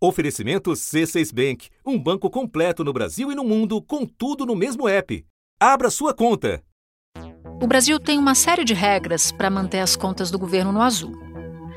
Oferecimento C6 Bank, um banco completo no Brasil e no mundo, com tudo no mesmo app. Abra sua conta. O Brasil tem uma série de regras para manter as contas do governo no azul.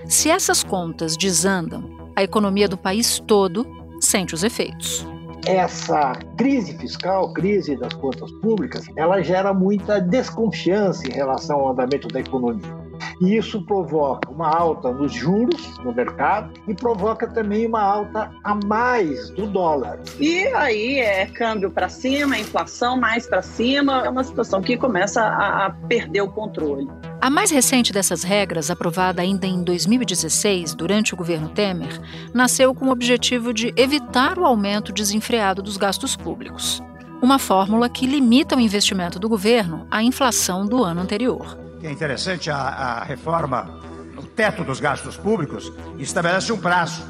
Se essas contas desandam, a economia do país todo sente os efeitos essa crise fiscal, crise das contas públicas, ela gera muita desconfiança em relação ao andamento da economia. E isso provoca uma alta nos juros no mercado e provoca também uma alta a mais do dólar. E aí é câmbio para cima, inflação mais para cima, é uma situação que começa a, a perder o controle. A mais recente dessas regras, aprovada ainda em 2016, durante o governo Temer, nasceu com o objetivo de evitar o aumento desenfreado dos gastos públicos. Uma fórmula que limita o investimento do governo à inflação do ano anterior que é interessante, a, a reforma, o teto dos gastos públicos, estabelece um prazo,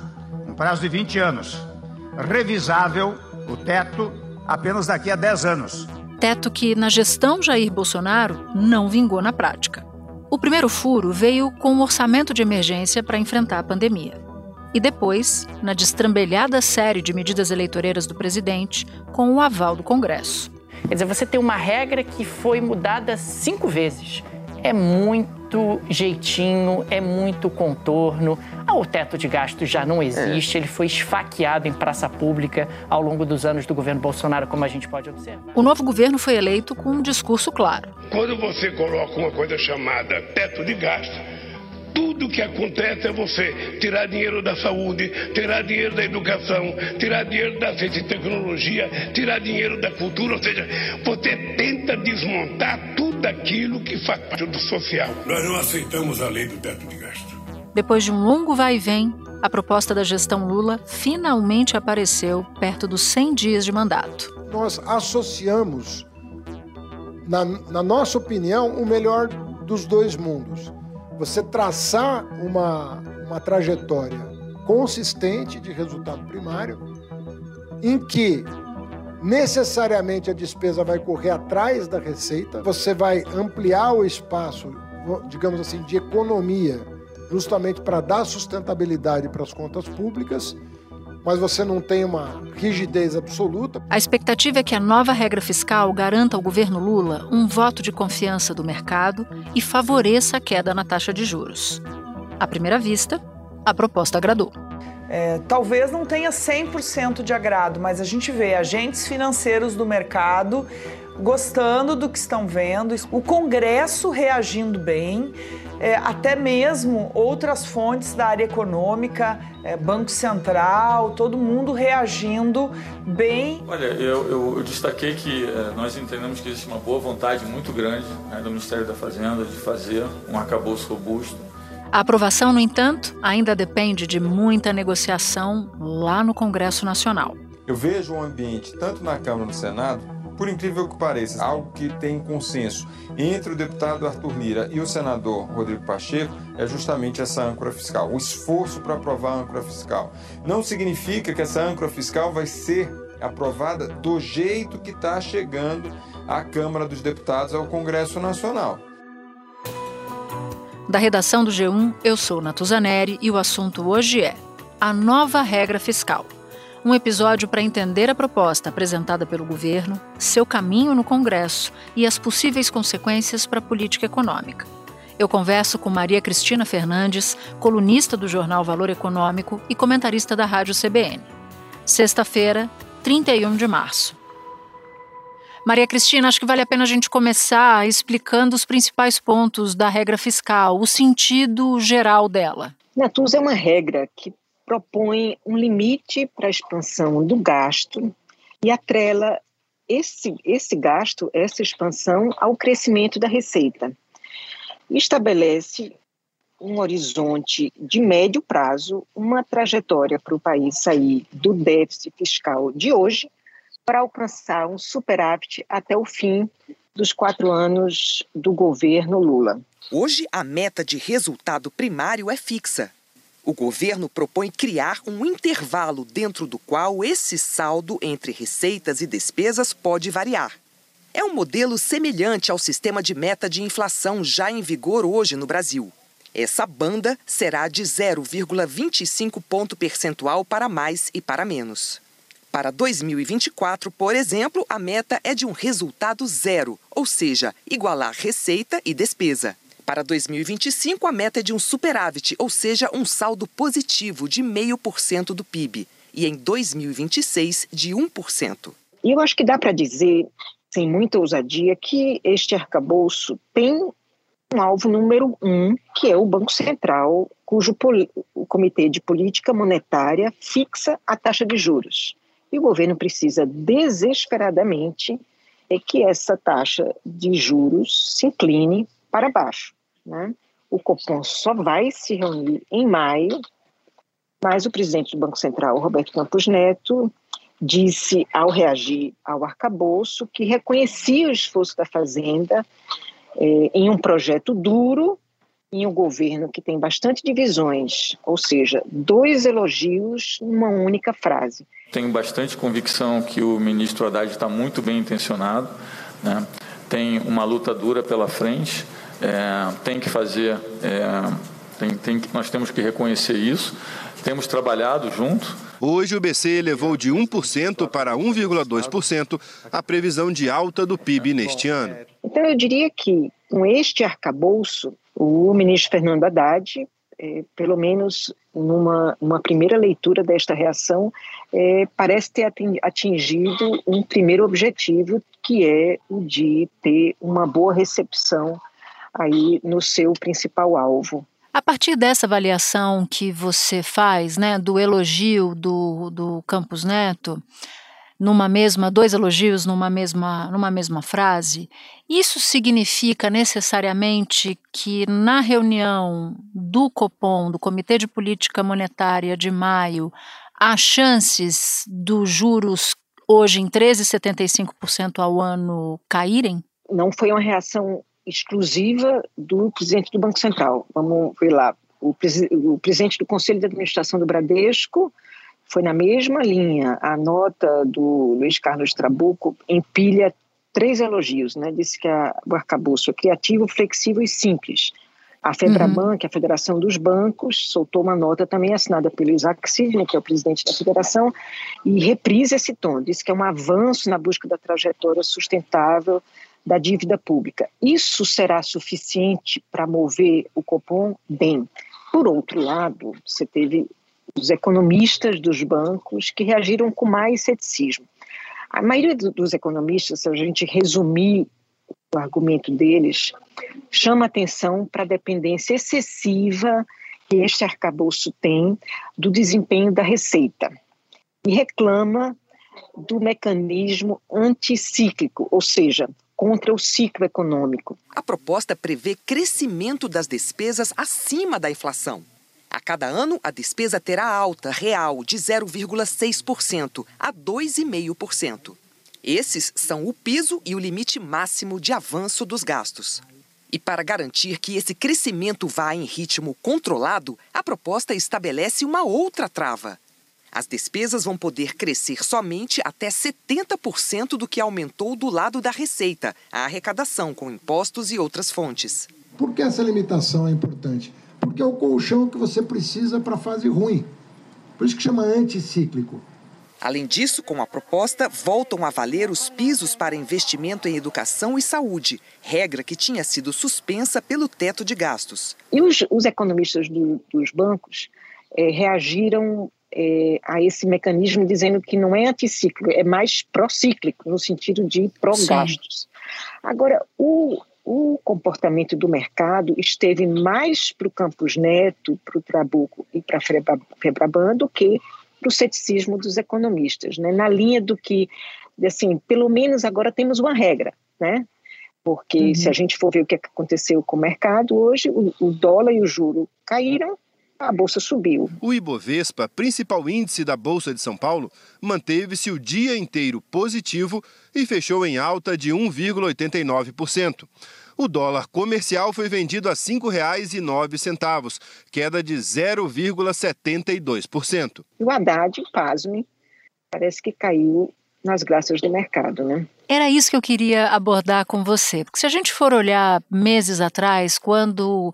um prazo de 20 anos. Revisável o teto apenas daqui a 10 anos. Teto que, na gestão Jair Bolsonaro, não vingou na prática. O primeiro furo veio com o orçamento de emergência para enfrentar a pandemia. E depois, na destrambelhada série de medidas eleitoreiras do presidente, com o aval do Congresso. Quer dizer, você tem uma regra que foi mudada cinco vezes é muito jeitinho, é muito contorno. Ah, o teto de gastos já não existe, é. ele foi esfaqueado em praça pública ao longo dos anos do governo Bolsonaro, como a gente pode observar. O novo governo foi eleito com um discurso claro. Quando você coloca uma coisa chamada teto de gastos, tudo que acontece é você tirar dinheiro da saúde, tirar dinheiro da educação, tirar dinheiro da ciência e tecnologia, tirar dinheiro da cultura, ou seja, você tenta desmontar tudo aquilo que faz parte do social. Nós não aceitamos a lei do teto de gasto. Depois de um longo vai e vem, a proposta da gestão Lula finalmente apareceu perto dos 100 dias de mandato. Nós associamos, na, na nossa opinião, o melhor dos dois mundos você traçar uma, uma trajetória consistente de resultado primário, em que necessariamente a despesa vai correr atrás da receita, você vai ampliar o espaço, digamos assim, de economia, justamente para dar sustentabilidade para as contas públicas mas você não tem uma rigidez absoluta. A expectativa é que a nova regra fiscal garanta ao governo Lula um voto de confiança do mercado e favoreça a queda na taxa de juros. À primeira vista, a proposta agradou. É, talvez não tenha 100% de agrado, mas a gente vê agentes financeiros do mercado gostando do que estão vendo, o Congresso reagindo bem, é, até mesmo outras fontes da área econômica, é, Banco Central, todo mundo reagindo bem. Olha, eu, eu, eu destaquei que é, nós entendemos que existe uma boa vontade muito grande né, do Ministério da Fazenda de fazer um arcabouço robusto. A aprovação, no entanto, ainda depende de muita negociação lá no Congresso Nacional. Eu vejo um ambiente, tanto na Câmara como no Senado, por incrível que pareça, algo que tem consenso entre o deputado Arthur Lira e o senador Rodrigo Pacheco é justamente essa âncora fiscal, o esforço para aprovar a âncora fiscal. Não significa que essa âncora fiscal vai ser aprovada do jeito que está chegando à Câmara dos Deputados ao Congresso Nacional. Da redação do G1, eu sou Natuzaneri e o assunto hoje é a nova regra fiscal um episódio para entender a proposta apresentada pelo governo, seu caminho no Congresso e as possíveis consequências para a política econômica. Eu converso com Maria Cristina Fernandes, colunista do jornal Valor Econômico e comentarista da Rádio CBN. Sexta-feira, 31 de março. Maria Cristina, acho que vale a pena a gente começar explicando os principais pontos da regra fiscal, o sentido geral dela. Natus é uma regra que propõe um limite para a expansão do gasto e atrela esse, esse gasto, essa expansão, ao crescimento da receita. Estabelece um horizonte de médio prazo, uma trajetória para o país sair do déficit fiscal de hoje para alcançar um superávit até o fim dos quatro anos do governo Lula. Hoje, a meta de resultado primário é fixa, o governo propõe criar um intervalo dentro do qual esse saldo entre receitas e despesas pode variar. É um modelo semelhante ao sistema de meta de inflação já em vigor hoje no Brasil. Essa banda será de 0,25 ponto percentual para mais e para menos. Para 2024, por exemplo, a meta é de um resultado zero, ou seja, igualar receita e despesa. Para 2025, a meta é de um superávit, ou seja, um saldo positivo de 0,5% do PIB. E em 2026, de 1%. E eu acho que dá para dizer, sem muita ousadia, que este arcabouço tem um alvo número um, que é o Banco Central, cujo o Comitê de Política Monetária fixa a taxa de juros. E o governo precisa desesperadamente é que essa taxa de juros se incline para baixo. Né? O Copom só vai se reunir em maio, mas o presidente do Banco Central, Roberto Campos Neto, disse ao reagir ao arcabouço que reconhecia o esforço da Fazenda é, em um projeto duro, em um governo que tem bastante divisões, ou seja, dois elogios numa única frase. Tenho bastante convicção que o ministro Haddad está muito bem intencionado, né? tem uma luta dura pela frente, é, tem que fazer, é, tem, tem, nós temos que reconhecer isso, temos trabalhado junto. Hoje o BC elevou de 1% para 1,2% a previsão de alta do PIB neste ano. Então, eu diria que, com este arcabouço, o ministro Fernando Haddad, é, pelo menos numa uma primeira leitura desta reação, é, parece ter atingido um primeiro objetivo, que é o de ter uma boa recepção aí no seu principal alvo. A partir dessa avaliação que você faz, né, do elogio do, do Campos Neto, numa mesma, dois elogios numa mesma, numa mesma frase, isso significa necessariamente que na reunião do Copom, do Comitê de Política Monetária de maio, há chances dos juros hoje em 13,75% ao ano caírem? Não foi uma reação exclusiva do presidente do Banco Central. Vamos ver lá. O, o presidente do Conselho de Administração do Bradesco foi na mesma linha. A nota do Luiz Carlos Trabuco empilha três elogios, né? Disse que a, o arcabouço é criativo, flexível e simples. A FEBRABAN, uhum. que é a Federação dos Bancos, soltou uma nota também assinada pelo Isaac Sidney, que é o presidente da federação, e reprisa esse tom. Disse que é um avanço na busca da trajetória sustentável da dívida pública. Isso será suficiente para mover o Copom? Bem. Por outro lado, você teve os economistas dos bancos que reagiram com mais ceticismo. A maioria dos economistas, se a gente resumir o argumento deles, chama atenção para a dependência excessiva que este arcabouço tem do desempenho da receita e reclama do mecanismo anticíclico, ou seja, contra o ciclo econômico. A proposta prevê crescimento das despesas acima da inflação. A cada ano, a despesa terá alta real de 0,6% a 2,5%. Esses são o piso e o limite máximo de avanço dos gastos. E para garantir que esse crescimento vá em ritmo controlado, a proposta estabelece uma outra trava. As despesas vão poder crescer somente até 70% do que aumentou do lado da receita, a arrecadação com impostos e outras fontes. Por que essa limitação é importante? Porque é o colchão que você precisa para a fase ruim. Por isso que chama anticíclico. Além disso, com a proposta, voltam a valer os pisos para investimento em educação e saúde, regra que tinha sido suspensa pelo teto de gastos. E os, os economistas do, dos bancos é, reagiram é, a esse mecanismo dizendo que não é anticíclico, é mais procíclico, no sentido de pró-gastos. Agora, o, o comportamento do mercado esteve mais para o Campos Neto, para o Trabuco e para a Febraban do que para o ceticismo dos economistas, né? na linha do que, assim, pelo menos agora temos uma regra, né? Porque uhum. se a gente for ver o que aconteceu com o mercado hoje, o, o dólar e o juro caíram, a bolsa subiu. O Ibovespa, principal índice da Bolsa de São Paulo, manteve-se o dia inteiro positivo e fechou em alta de 1,89%. O dólar comercial foi vendido a R$ 5,09, queda de 0,72%. O Haddad, pasme, parece que caiu nas graças do mercado, né? Era isso que eu queria abordar com você, porque se a gente for olhar meses atrás, quando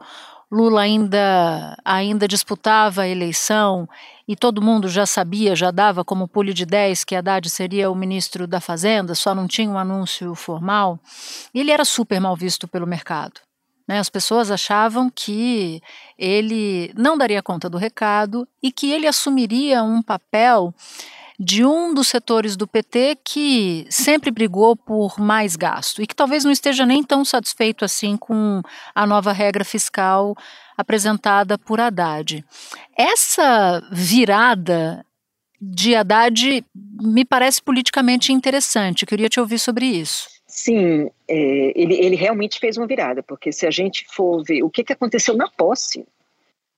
Lula ainda, ainda disputava a eleição e todo mundo já sabia, já dava como pule de 10 que Haddad seria o ministro da Fazenda, só não tinha um anúncio formal. Ele era super mal visto pelo mercado. Né? As pessoas achavam que ele não daria conta do recado e que ele assumiria um papel de um dos setores do PT que sempre brigou por mais gasto e que talvez não esteja nem tão satisfeito assim com a nova regra fiscal apresentada por Haddad. Essa virada de Haddad me parece politicamente interessante. Eu queria te ouvir sobre isso. Sim, é, ele, ele realmente fez uma virada, porque se a gente for ver o que, que aconteceu na posse,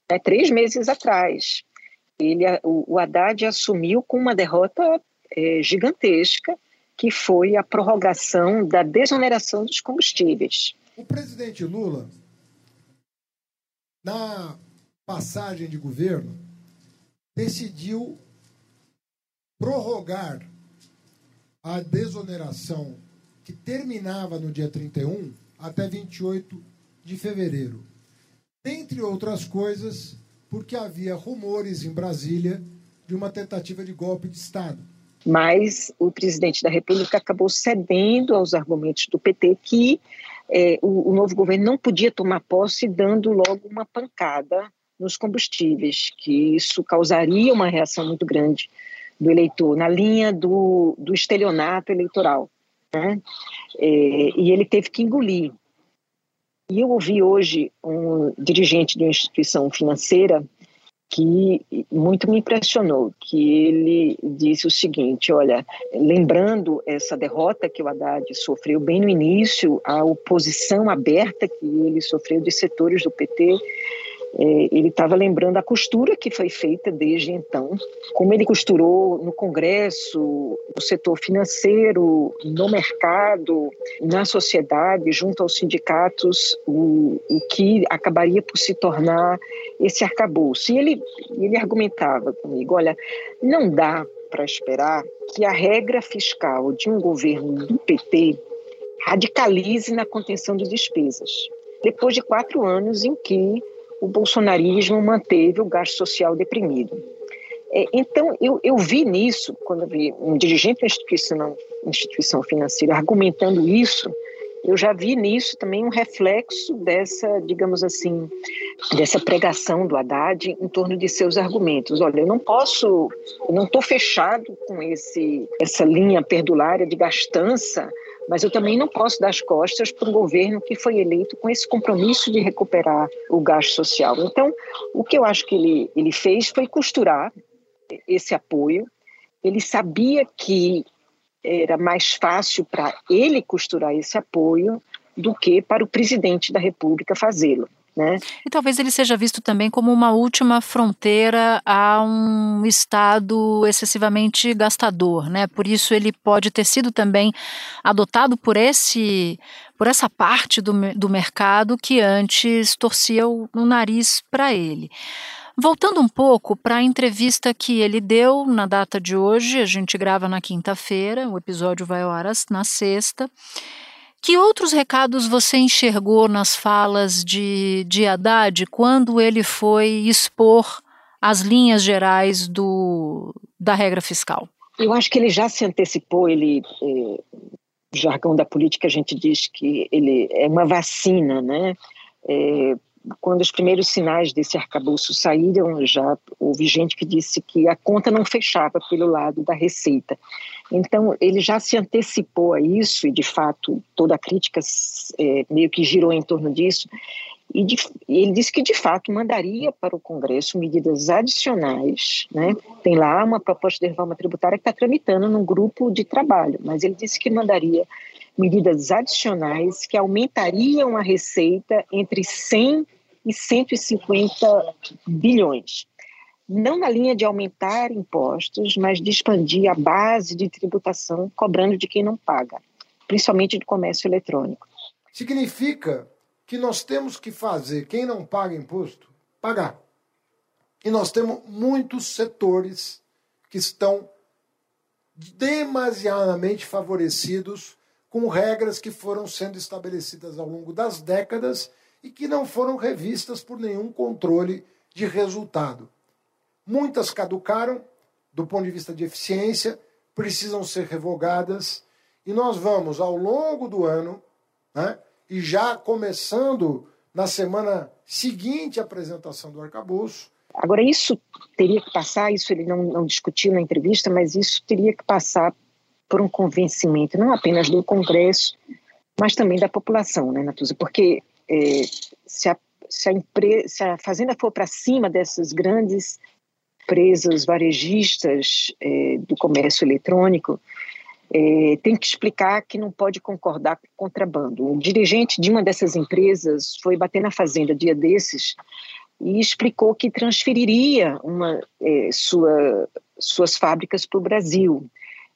né, três meses atrás, ele, o, o Haddad assumiu com uma derrota é, gigantesca, que foi a prorrogação da desoneração dos combustíveis. O presidente Lula, na passagem de governo, decidiu prorrogar a desoneração que terminava no dia 31 até 28 de fevereiro. Dentre outras coisas, porque havia rumores em Brasília de uma tentativa de golpe de Estado. Mas o presidente da República acabou cedendo aos argumentos do PT que é, o, o novo governo não podia tomar posse dando logo uma pancada nos combustíveis, que isso causaria uma reação muito grande do eleitor, na linha do, do estelionato eleitoral. Né? É, e ele teve que engolir. E eu ouvi hoje um dirigente de uma instituição financeira que muito me impressionou, que ele disse o seguinte, olha, lembrando essa derrota que o Haddad sofreu bem no início, a oposição aberta que ele sofreu de setores do PT, ele estava lembrando a costura que foi feita desde então, como ele costurou no Congresso, no setor financeiro, no mercado, na sociedade, junto aos sindicatos, o, o que acabaria por se tornar esse arcabouço. E ele, ele argumentava comigo: olha, não dá para esperar que a regra fiscal de um governo do PT radicalize na contenção de despesas. Depois de quatro anos em que o bolsonarismo manteve o gasto social deprimido. É, então, eu, eu vi nisso, quando vi um dirigente da instituição, instituição financeira argumentando isso, eu já vi nisso também um reflexo dessa, digamos assim, dessa pregação do Haddad em torno de seus argumentos. Olha, eu não posso, eu não estou fechado com esse, essa linha perdulária de gastança mas eu também não posso dar as costas para um governo que foi eleito com esse compromisso de recuperar o gasto social. Então, o que eu acho que ele, ele fez foi costurar esse apoio. Ele sabia que era mais fácil para ele costurar esse apoio do que para o presidente da República fazê-lo. Né? E talvez ele seja visto também como uma última fronteira a um Estado excessivamente gastador, né? Por isso ele pode ter sido também adotado por esse por essa parte do, do mercado que antes torcia o, o nariz para ele. Voltando um pouco para a entrevista que ele deu na data de hoje, a gente grava na quinta-feira, o episódio vai ar na sexta. Que outros recados você enxergou nas falas de, de Haddad quando ele foi expor as linhas gerais do, da regra fiscal? Eu acho que ele já se antecipou, ele, eh, jargão da política a gente diz que ele é uma vacina, né? É, quando os primeiros sinais desse arcabouço saíram, já houve gente que disse que a conta não fechava pelo lado da receita. Então, ele já se antecipou a isso, e de fato, toda a crítica é, meio que girou em torno disso. E de, ele disse que, de fato, mandaria para o Congresso medidas adicionais. Né? Tem lá uma proposta de reforma tributária que está tramitando num grupo de trabalho, mas ele disse que mandaria medidas adicionais que aumentariam a receita entre 100 e 150 bilhões. Não na linha de aumentar impostos, mas de expandir a base de tributação cobrando de quem não paga, principalmente do comércio eletrônico. Significa que nós temos que fazer quem não paga imposto pagar. E nós temos muitos setores que estão demasiadamente favorecidos com regras que foram sendo estabelecidas ao longo das décadas e que não foram revistas por nenhum controle de resultado. Muitas caducaram do ponto de vista de eficiência, precisam ser revogadas e nós vamos, ao longo do ano, né, e já começando na semana seguinte à apresentação do arcabouço. Agora, isso teria que passar, isso ele não, não discutiu na entrevista, mas isso teria que passar por um convencimento, não apenas do Congresso, mas também da população, né, Natuza? Porque é, se, a, se, a se a fazenda for para cima dessas grandes empresas varejistas é, do comércio eletrônico, é, tem que explicar que não pode concordar com contrabando. O dirigente de uma dessas empresas foi bater na fazenda dia desses e explicou que transferiria uma, é, sua, suas fábricas para o Brasil,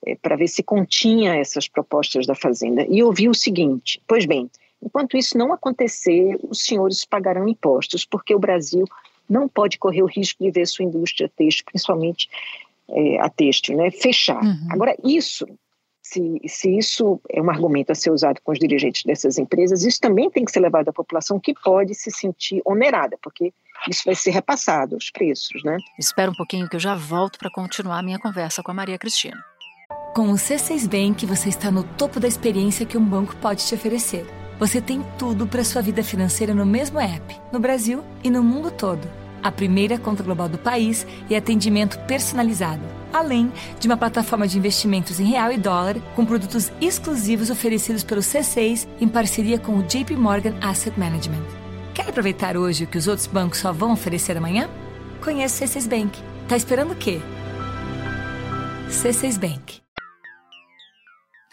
é, para ver se continha essas propostas da fazenda. E ouviu o seguinte: pois bem, enquanto isso não acontecer, os senhores pagarão impostos, porque o Brasil não pode correr o risco de ver sua indústria têxtil, principalmente é, a têxtil, né, fechar. Uhum. Agora, isso se, se isso é um argumento a ser usado com os dirigentes dessas empresas, isso também tem que ser levado à população que pode se sentir onerada, porque isso vai ser repassado, os preços, né? Espera um pouquinho que eu já volto para continuar a minha conversa com a Maria Cristina. Com o C6 Bank, você está no topo da experiência que um banco pode te oferecer. Você tem tudo para sua vida financeira no mesmo app, no Brasil e no mundo todo. A primeira conta global do país e atendimento personalizado além de uma plataforma de investimentos em real e dólar com produtos exclusivos oferecidos pelo C6 em parceria com o JP Morgan Asset Management. Quer aproveitar hoje o que os outros bancos só vão oferecer amanhã? Conheça o C6 Bank. Tá esperando o quê? C6 Bank.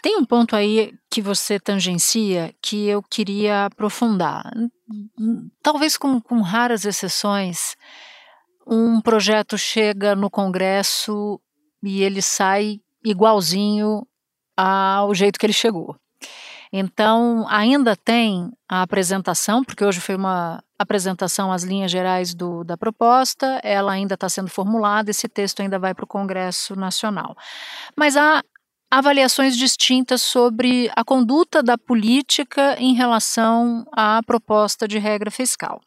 Tem um ponto aí que você tangencia que eu queria aprofundar. Talvez com, com raras exceções, um projeto chega no Congresso e ele sai igualzinho ao jeito que ele chegou. Então, ainda tem a apresentação, porque hoje foi uma apresentação às linhas gerais do, da proposta, ela ainda está sendo formulada, esse texto ainda vai para o Congresso Nacional. Mas há avaliações distintas sobre a conduta da política em relação à proposta de regra fiscal.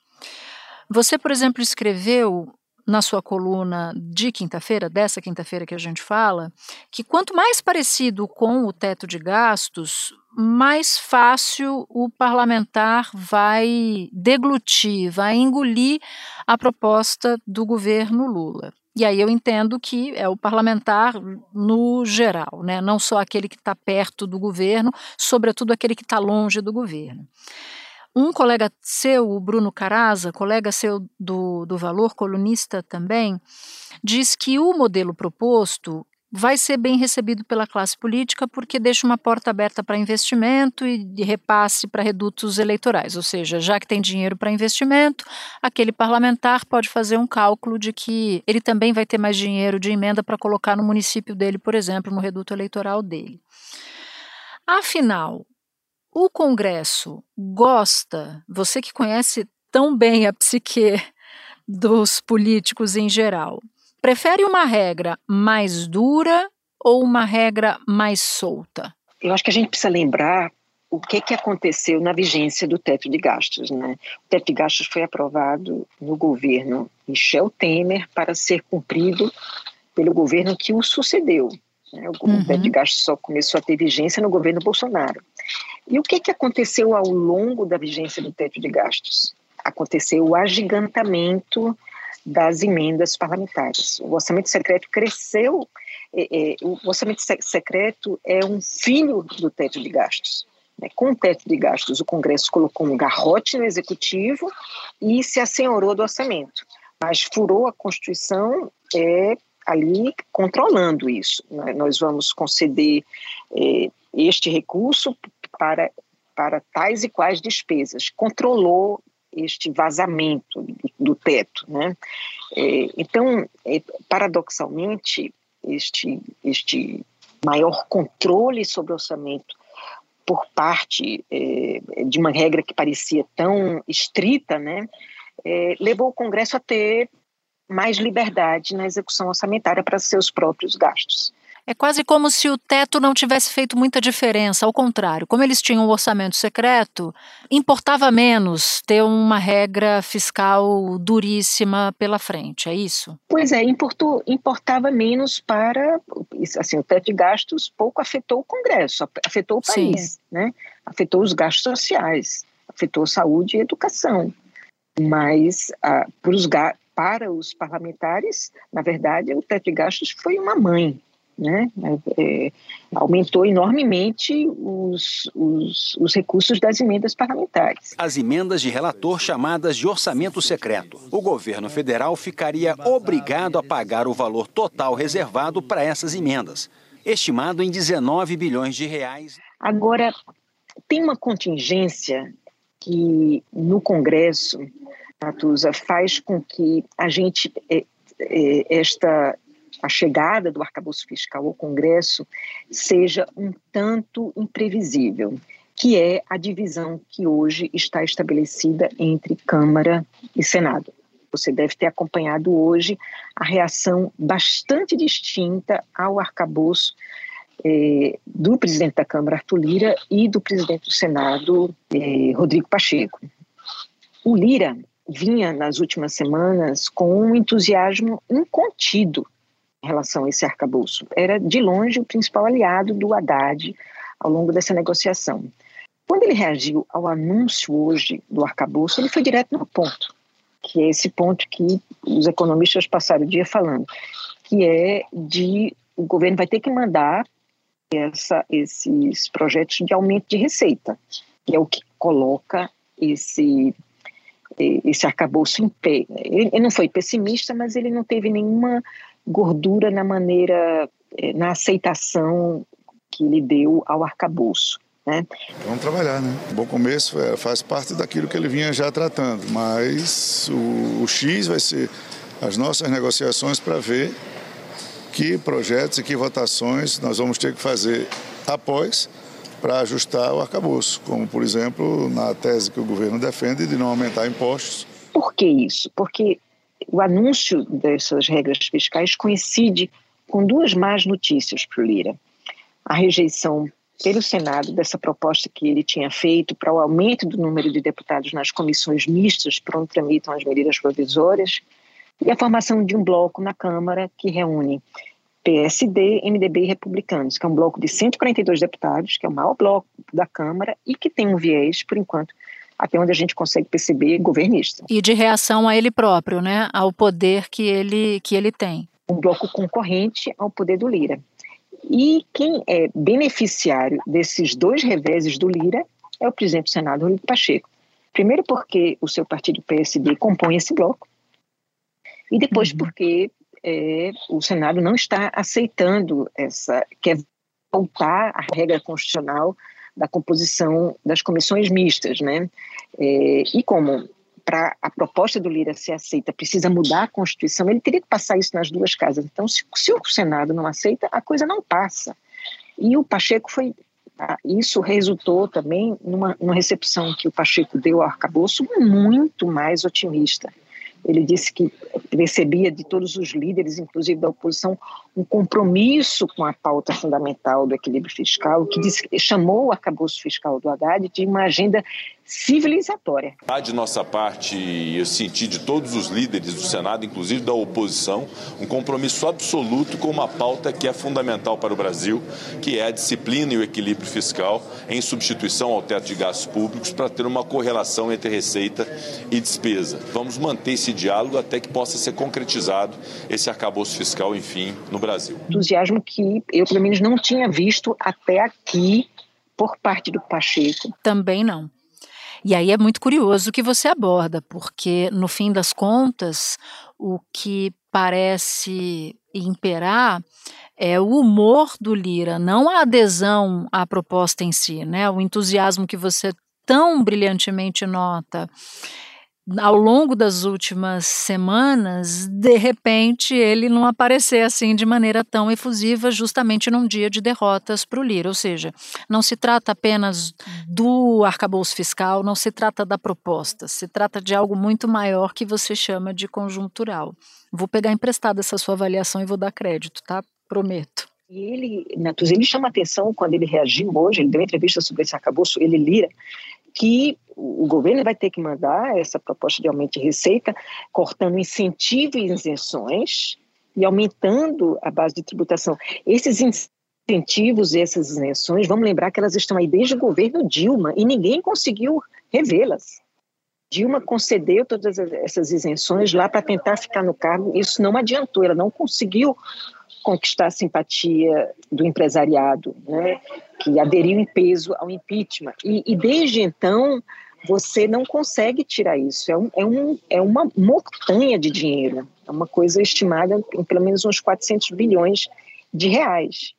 Você, por exemplo, escreveu na sua coluna de quinta-feira, dessa quinta-feira que a gente fala, que quanto mais parecido com o teto de gastos, mais fácil o parlamentar vai deglutir, vai engolir a proposta do governo Lula. E aí eu entendo que é o parlamentar no geral, né? não só aquele que está perto do governo, sobretudo aquele que está longe do governo. Um colega seu, o Bruno Caraza, colega seu do, do Valor, colunista também, diz que o modelo proposto vai ser bem recebido pela classe política porque deixa uma porta aberta para investimento e de repasse para redutos eleitorais, ou seja, já que tem dinheiro para investimento, aquele parlamentar pode fazer um cálculo de que ele também vai ter mais dinheiro de emenda para colocar no município dele, por exemplo, no reduto eleitoral dele. Afinal, o Congresso gosta, você que conhece tão bem a psique dos políticos em geral, prefere uma regra mais dura ou uma regra mais solta? Eu acho que a gente precisa lembrar o que, que aconteceu na vigência do teto de gastos. Né? O teto de gastos foi aprovado no governo Michel Temer para ser cumprido pelo governo que o sucedeu. Né? O uhum. teto de gastos só começou a ter vigência no governo Bolsonaro. E o que, que aconteceu ao longo da vigência do teto de gastos? Aconteceu o agigantamento das emendas parlamentares. O orçamento secreto cresceu. É, é, o orçamento secreto é um filho do teto de gastos. Né? Com o teto de gastos, o Congresso colocou um garrote no executivo e se assenhorou do orçamento. Mas furou a Constituição é, ali controlando isso. Né? Nós vamos conceder é, este recurso para, para tais e quais despesas, controlou este vazamento do, teto. Né? É, então, é, paradoxalmente, este, este maior controle sobre o orçamento por parte é, de uma regra que parecia tão estrita, né, é, levou o Congresso a ter mais liberdade na execução orçamentária para seus próprios gastos. É quase como se o teto não tivesse feito muita diferença, ao contrário, como eles tinham um orçamento secreto, importava menos ter uma regra fiscal duríssima pela frente, é isso? Pois é, importou, importava menos para, assim, o teto de gastos pouco afetou o Congresso, afetou o país, Sim. né? Afetou os gastos sociais, afetou saúde e educação, mas ah, para, os, para os parlamentares, na verdade, o teto de gastos foi uma mãe, né? É, aumentou enormemente os, os, os, recursos das emendas parlamentares. As emendas de relator chamadas de orçamento secreto. O governo federal ficaria obrigado a pagar o valor total reservado para essas emendas, estimado em 19 bilhões de reais. Agora, tem uma contingência que no Congresso, Natuza, faz com que a gente, é, é, esta a chegada do arcabouço fiscal ao Congresso seja um tanto imprevisível, que é a divisão que hoje está estabelecida entre Câmara e Senado. Você deve ter acompanhado hoje a reação bastante distinta ao arcabouço eh, do presidente da Câmara, Arthur Lira, e do presidente do Senado, eh, Rodrigo Pacheco. O Lira vinha nas últimas semanas com um entusiasmo incontido em relação a esse arcabouço. Era, de longe, o principal aliado do Haddad ao longo dessa negociação. Quando ele reagiu ao anúncio hoje do arcabouço, ele foi direto no ponto, que é esse ponto que os economistas passaram o dia falando, que é de o governo vai ter que mandar essa, esses projetos de aumento de receita, que é o que coloca esse esse arcabouço em pé. Ele, não foi pessimista, mas ele não teve nenhuma gordura na maneira, eh, na aceitação que ele deu ao arcabouço. Né? Vamos trabalhar, né? O bom começo é, faz parte daquilo que ele vinha já tratando, mas o, o X vai ser as nossas negociações para ver que projetos e que votações nós vamos ter que fazer após para ajustar o arcabouço, como, por exemplo, na tese que o governo defende de não aumentar impostos. Por que isso? Porque o anúncio dessas regras fiscais coincide com duas más notícias para o Lira. A rejeição pelo Senado dessa proposta que ele tinha feito para o aumento do número de deputados nas comissões mistas para onde tramitam as medidas provisórias e a formação de um bloco na Câmara que reúne PSD, MDB e Republicanos, que é um bloco de 142 deputados, que é o maior bloco da Câmara e que tem um viés, por enquanto, até onde a gente consegue perceber, governista. E de reação a ele próprio, né, ao poder que ele, que ele tem. Um bloco concorrente ao poder do Lira. E quem é beneficiário desses dois reveses do Lira é o presidente do Senado, Rodrigo Pacheco. Primeiro porque o seu partido PSD compõe esse bloco, e depois uhum. porque é, o Senado não está aceitando essa, quer voltar à regra constitucional da composição das comissões mistas, né? É, e como para a proposta do Lira ser aceita precisa mudar a Constituição, ele teria que passar isso nas duas casas. Então, se, se o Senado não aceita, a coisa não passa. E o Pacheco foi. Ah, isso resultou também numa, numa recepção que o Pacheco deu ao arcabouço muito mais otimista. Ele disse que recebia de todos os líderes, inclusive da oposição, um compromisso com a pauta fundamental do equilíbrio fiscal, que disse, chamou o acabouço fiscal do Haddad de uma agenda civilizatória. Há de nossa parte, eu senti de todos os líderes do Senado, inclusive da oposição, um compromisso absoluto com uma pauta que é fundamental para o Brasil, que é a disciplina e o equilíbrio fiscal, em substituição ao teto de gastos públicos, para ter uma correlação entre receita e despesa. Vamos manter esse diálogo até que possa ser concretizado esse arcabouço fiscal, enfim, no Brasil. Entusiasmo que eu, pelo menos, não tinha visto até aqui por parte do Pacheco. Também não. E aí é muito curioso o que você aborda, porque no fim das contas, o que parece imperar é o humor do Lira, não a adesão à proposta em si, né? O entusiasmo que você tão brilhantemente nota ao longo das últimas semanas, de repente, ele não aparecer assim de maneira tão efusiva, justamente num dia de derrotas para o Lira. Ou seja, não se trata apenas do arcabouço fiscal, não se trata da proposta, se trata de algo muito maior que você chama de conjuntural. Vou pegar emprestado essa sua avaliação e vou dar crédito, tá? Prometo. E ele, Natus, ele chama atenção quando ele reagiu hoje, ele deu entrevista sobre esse arcabouço, ele lira que o governo vai ter que mandar essa proposta de aumento de receita, cortando incentivos e isenções e aumentando a base de tributação. Esses incentivos e essas isenções, vamos lembrar que elas estão aí desde o governo Dilma e ninguém conseguiu revê-las. Dilma concedeu todas essas isenções lá para tentar ficar no cargo, isso não adiantou, ela não conseguiu conquistar a simpatia do empresariado, né, que aderiu em peso ao impeachment. E, e desde então, você não consegue tirar isso. É, um, é, um, é uma montanha de dinheiro. É uma coisa estimada em pelo menos uns 400 bilhões de reais.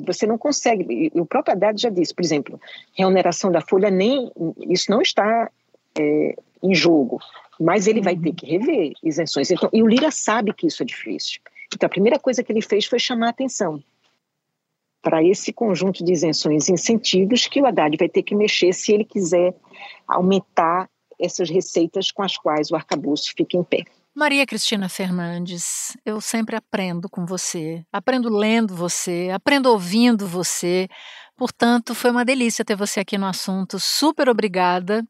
Você não consegue. E o próprio Haddad já disse, por exemplo, remuneração da folha, nem isso não está é, em jogo. Mas ele vai ter que rever isenções. Então, e o Lira sabe que isso é difícil. Então, a primeira coisa que ele fez foi chamar a atenção para esse conjunto de isenções e incentivos que o Haddad vai ter que mexer se ele quiser aumentar essas receitas com as quais o arcabouço fica em pé. Maria Cristina Fernandes, eu sempre aprendo com você, aprendo lendo você, aprendo ouvindo você. Portanto, foi uma delícia ter você aqui no assunto. Super obrigada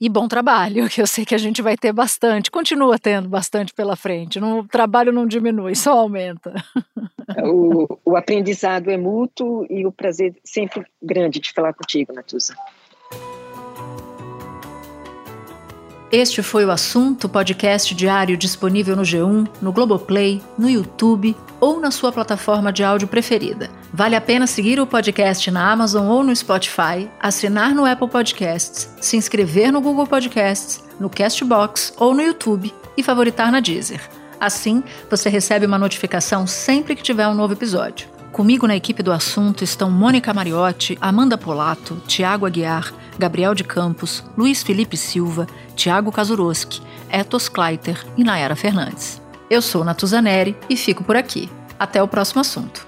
e bom trabalho, que eu sei que a gente vai ter bastante, continua tendo bastante pela frente. O trabalho não diminui, só aumenta. O, o aprendizado é mútuo e o prazer sempre grande de falar contigo, Natuza. Este foi o assunto podcast diário disponível no G1, no Globoplay, no YouTube ou na sua plataforma de áudio preferida. Vale a pena seguir o podcast na Amazon ou no Spotify, assinar no Apple Podcasts, se inscrever no Google Podcasts, no Castbox ou no YouTube e favoritar na Deezer. Assim, você recebe uma notificação sempre que tiver um novo episódio. Comigo na equipe do assunto estão Mônica Mariotti, Amanda Polato, Tiago Aguiar, Gabriel de Campos, Luiz Felipe Silva, Tiago Kazuroski, Etos Kleiter e Nayara Fernandes. Eu sou Natuzaneri e fico por aqui. Até o próximo assunto.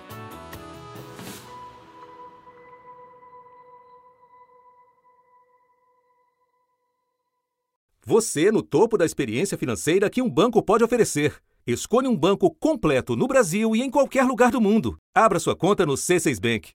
Você no topo da experiência financeira que um banco pode oferecer. Escolha um banco completo no Brasil e em qualquer lugar do mundo. Abra sua conta no C6 Bank.